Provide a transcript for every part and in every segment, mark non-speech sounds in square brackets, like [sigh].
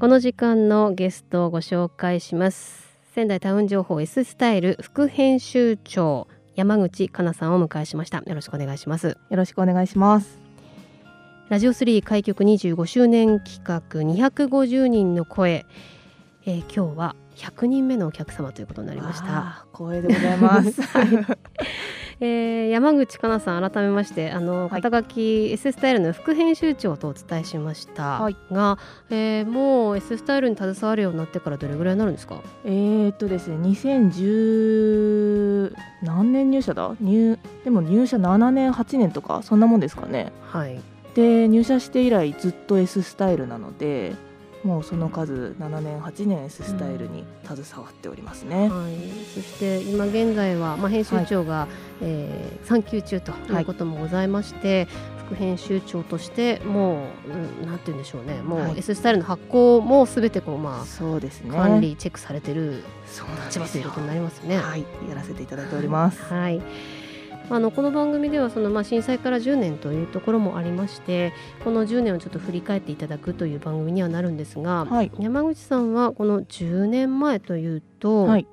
この時間のゲストをご紹介します。仙台タウン情報 S スタイル副編集長山口かなさんをお迎えしました。よろしくお願いします。よろしくお願いします。ラジオ3開局25周年企画250人の声、えー、今日は100人目のお客様ということになりました。光栄でございます、[laughs] [laughs] はいえー、山口かなさん改めましてあの、肩書き S スタイルの副編集長とお伝えしましたが、はい、えー、もう S スタイルに携わるようになってからどれぐらいになるんですか？えー、っとですね2010何年入社だ？入でも入社7年8年とかそんなもんですかね。はい。で入社して以来ずっと S スタイルなのでもうその数7年8年 S スタイルに携わっておりますね、うんはい、そして今現在は、まあ、編集長が、はい、えー、産休中ということもございまして、はい、副編集長としてもう、うん、なんて言うんでしょうね。もう S スタイルの発行もすべてこう、まあそうですね、管理チェックされてる立場ということになりますね。はい、やらせていただいております。はいあのこの番組ではその、まあ、震災から10年というところもありましてこの10年をちょっと振り返っていただくという番組にはなるんですが、はい、山口さんはこの10年前というと、はい、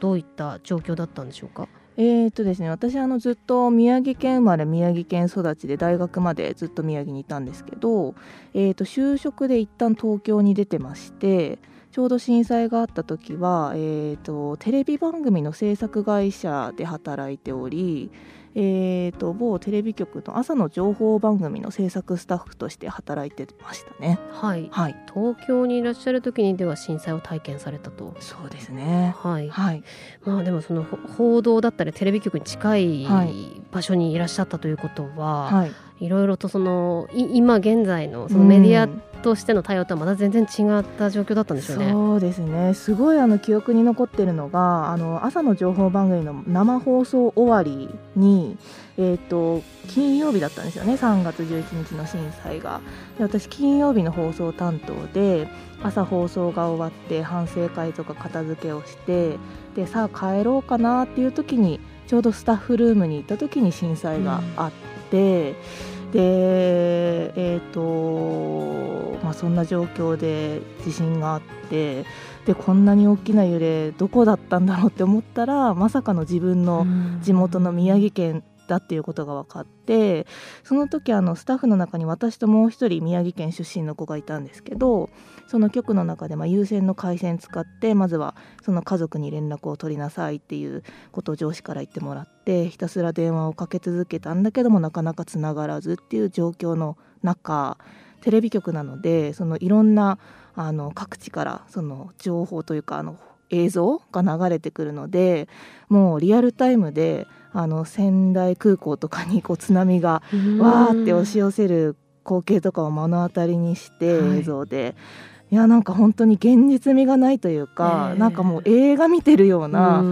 どういった状況だったんでしょうか？えーとですね、私あのずっと宮城県生まれ宮城県育ちで大学までずっと宮城にいたんですけど、えー、と就職で一旦東京に出てましてちょうど震災があった時は、えーと、テレビ番組の制作会社で働いており、えーと、某テレビ局の朝の情報番組の制作スタッフとして働いてましたね。はい、はい、東京にいらっしゃる時にでは震災を体験されたと。そうですね。はい。はい。まあでもその報道だったりテレビ局に近い場所にいらっしゃったということは、はい、いろいろとその今現在のそのメディアとしての対応とはまた全然違った状況だったんですよね。そうですねすごいあの記憶に残ってるのがあの朝の情報番組の生放送終わりに、えーと、金曜日だったんですよね3月11日の震災が。で私金曜日の放送担当で朝放送が終わって反省会とか片付けをしてでさあ帰ろうかなっていう時にちょうどスタッフルームに行った時に震災があって。うんでえーとまあ、そんな状況で地震があってでこんなに大きな揺れどこだったんだろうって思ったらまさかの自分の地元の宮城県だっていうことが分かってその時あのスタッフの中に私ともう一人宮城県出身の子がいたんですけどその局の中でま優先の回線使ってまずはその家族に連絡を取りなさいっていうことを上司から言ってもらってひたすら電話をかけ続けたんだけどもなかなかつながらずっていう状況の中テレビ局なのでそのいろんなあの各地からその情報というかあの映像が流れてくるのでもうリアルタイムであの仙台空港とかにこう津波がわーって押し寄せる光景とかを目の当たりにして映像で、はい、いやなんか本当に現実味がないというか、え。ー、なんかもう映画見てるような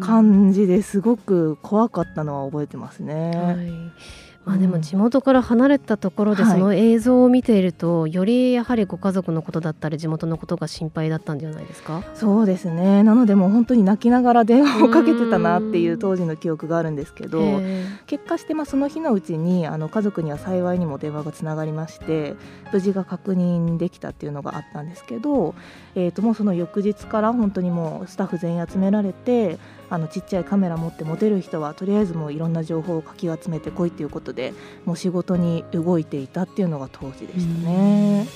感じですごく怖かったのは覚えてますね。はいまあ、でも地元から離れたところでその映像を見ていると、はい、よりやはりご家族のことだったり地元のことが心配だったんじゃないですか？そうですね。なのでもう本当に泣きながら電話をかけてたなっていう当時の記憶があるんですけど結果してまあその日のうちにあの家族には幸いにも電話がつながりまして無事が確認できたっていうのがあったんですけど、えー、ともうその翌日から本当にもうスタッフ全員集められてあのちっちゃいカメラ持って持てる人はとりあえずもういろんな情報をかき集めてこいっていうことでもう仕事に動いていたっていうのが当時でしたね。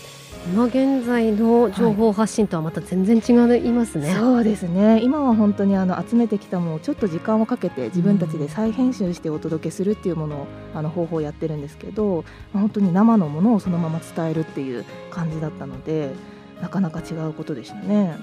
今現在の情報発信とはまた全然違いますね、はい、そうですね。今は本当にあの集めてきたものをちょっと時間をかけて自分たちで再編集してお届けするっていうものをあの方法をやってるんですけど本当に生のものをそのまま伝えるっていう感じだったのでなかなか違うことでしたね。はい、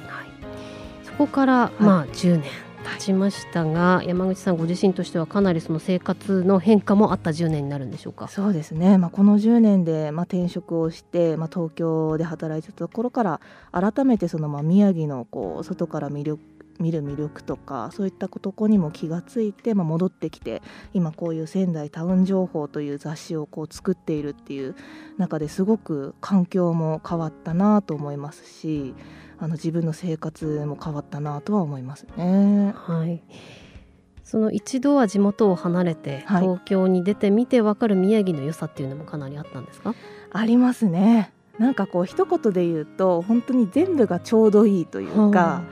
そこからまあ10年経ちましたが、はい、山口さんご自身としてはかなりその生活の変化もあった10年になるんでしょうか？そうですね、まあ、この10年で、まあ、転職をして、まあ、東京で働いてたところから改めてその、まあ、宮城のこう外から魅力見る魅力とかそういったとこにも気がついて、まあ、戻ってきて今こういう仙台タウン情報という雑誌をこう作っているっていう中ですごく環境も変わったなと思いますしあの自分の生活も変わったなとは思いますね。はい。その一度は地元を離れて東京に出てみて分かる宮城の良さっていうのもかなりあったんですか、ありますね。なんかこう一言で言うと本当に全部がちょうどいいというか、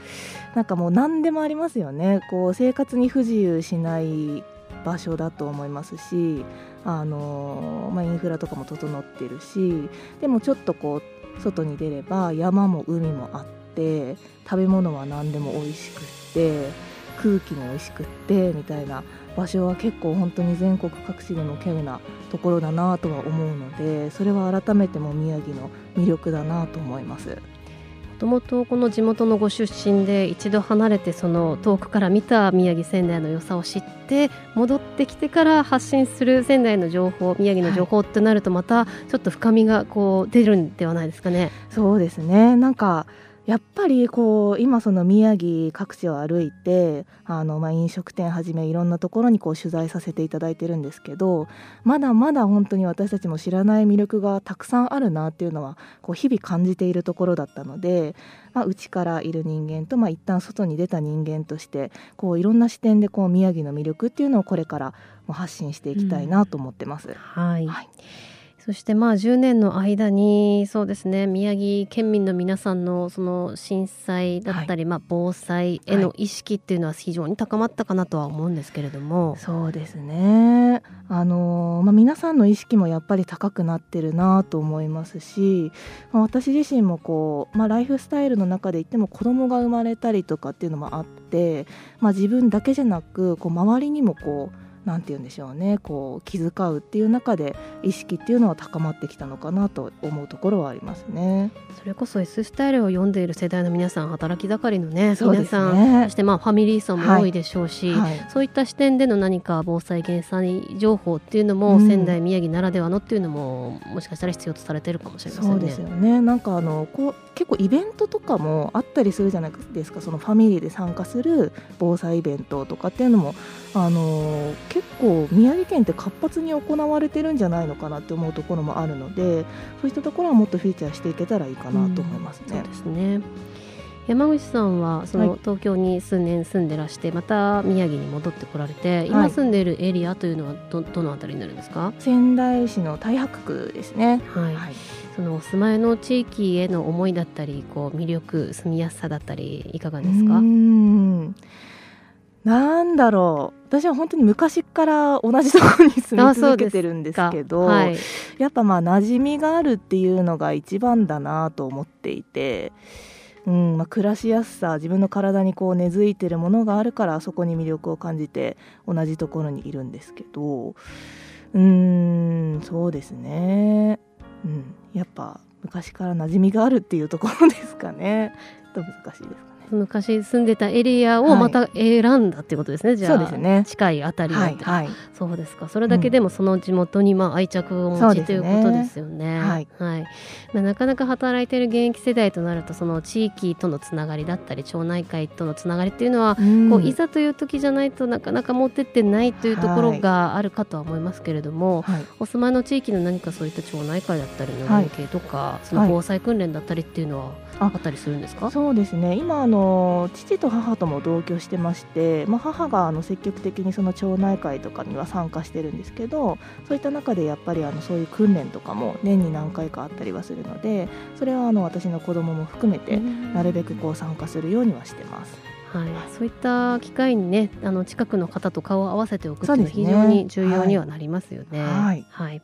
なんかもう何でもありますよねこう生活に不自由しない場所だと思いますしあの、まあ、インフラとかも整ってるしでもちょっとこう外に出れば山も海もあって食べ物は何でも美味しくって空気も美味しくってみたいな場所は結構本当に全国各地でも稀有なところだなとは思うのでそれは改めても宮城の魅力だなと思います。もともとこの地元のご出身で一度離れてその遠くから見た宮城仙台の良さを知って戻ってきてから発信する仙台の情報宮城の情報ってなるとまたちょっと深みがこう出るんではないですかね。はい、そうですねなんかやっぱりこう今その宮城各地を歩いてあのまあ飲食店はじめいろんなところにこう取材させていただいてるんですけどまだまだ本当に私たちも知らない魅力がたくさんあるなっていうのはこう日々感じているところだったので、まあ、内からいる人間とまあ一旦外に出た人間としてこういろんな視点でこう宮城の魅力っていうのをこれからも発信していきたいなと思ってます。うん、はい、はいそしてまあ10年の間にそうですね宮城県民の皆さんのその震災だったり、はい、まあ防災への意識っていうのは非常に高まったかなとは思うんですけれども、はい、そうですね。あの、まあ、皆さんの意識もやっぱり高くなってるなと思いますし、まあ、私自身もこう、まあ、ライフスタイルの中で言っても子供が生まれたりとかっていうのもあって、まあ、自分だけじゃなくこう周りにもこう何て言うんでしょうね。こう気遣うっていう中で意識っていうのは高まってきたのかなと思うところはありますね。それこそ S スタイルを読んでいる世代の皆さん働き盛りのね皆さんそしてまあファミリー層も多いでしょうし、はい。はい、そういった視点での何か防災減災情報っていうのも、仙台宮城ならではのっていうのももしかしたら必要とされてるかもしれませんね。そうですよね。なんかあのこう結構イベントとかもあったりするじゃないですか。そのファミリーで参加する防災イベントとかっていうのもあの結構宮城県って活発に行われてるんじゃないのかなって思うところもあるのでそういったところはもっとフィーチャーしていけたらいいかなと思いますね。そうですね。山口さんはその東京に数年住んでらして、また宮城に戻ってこられて、今住んでいるエリアというのはどどのあたりになるんですか？仙台市の太白区ですね。はい、はい。そのお住まいの地域への思いだったりこう魅力住みやすさだったりいかがですかなんだろう。私は本当に昔から同じところに住み続けてるんですけど、はい、やっぱまあ馴染みがあるっていうのが一番だなと思っていて、うんまあ、暮らしやすさ自分の体にこう根付いてるものがあるからそこに魅力を感じて同じところにいるんですけどうんそうですね、うん、やっぱ昔から馴染みがあるっていうところですかね。ちょっと難しいですか昔住んでたエリアをまた選んだっていうことですね、はい、じゃあそうですね。近いあたりはい、はい、そうですか。それだけでもその地元にまあ愛着をお持ち、うん、ということですよね。はい、はい。まあ、なかなか働いている現役世代となるとその地域とのつながりだったり町内会とのつながりっていうのは、うん、こういざという時じゃないとなかなか持ってってないというところがあるかとは思いますけれども、はい、お住まいの地域の何かそういった町内会だったりの連携とか、その防災訓練だったりっていうのはあったりするんですか？そうですね。今あの父と母とも同居してまして、まあ、母があの積極的にその町内会とかには参加してるんですけどそういった中でやっぱりあのそういう訓練とかも年に何回かあったりはするのでそれはあの私の子供も含めてなるべくこう参加するようにはしてます。はい、そういった機会にねあの近くの方と顔を合わせておくというのは非常に重要にはなりますよね。はい、はい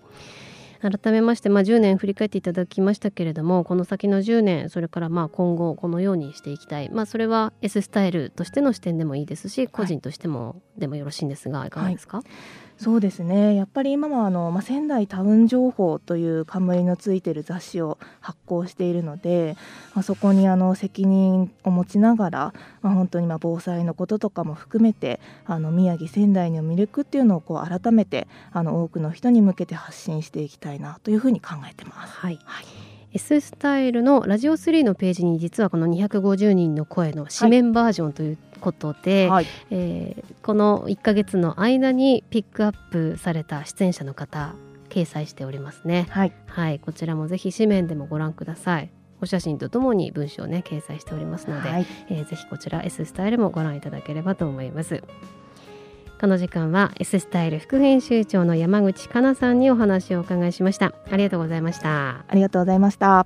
改めまして、まあ、10年振り返っていただきましたけれどもこの先の10年それからまあ今後このようにしていきたい、まあ、それは S スタイルとしての視点でもいいですし個人としてもでもよろしいんですが、い、かがですか、はい。そうですね。やっぱり今はあの、まあ、仙台タウン情報という冠のついてる雑誌を発行しているので、まあ、そこにあの責任を持ちながら、まあ、本当にまあ防災のこととかも含めてあの宮城仙台の魅力っていうのをこう改めてあの多くの人に向けて発信していきたいなというふうに考えてます。はい、はい S スタイルのラジオ3のページに実はこの250人の声の紙面バージョンということで、はい、えー、この1か月の間にピックアップされた出演者の方掲載しておりますね、はい、はい、こちらもぜひ紙面でもご覧ください。お写真とともに文章をね掲載しておりますので、はい、えー、ぜひこちら S スタイルもご覧いただければと思います。この時間は S スタイル副編集長の山口かなさんにお話をお伺いしました。ありがとうございました。ありがとうございました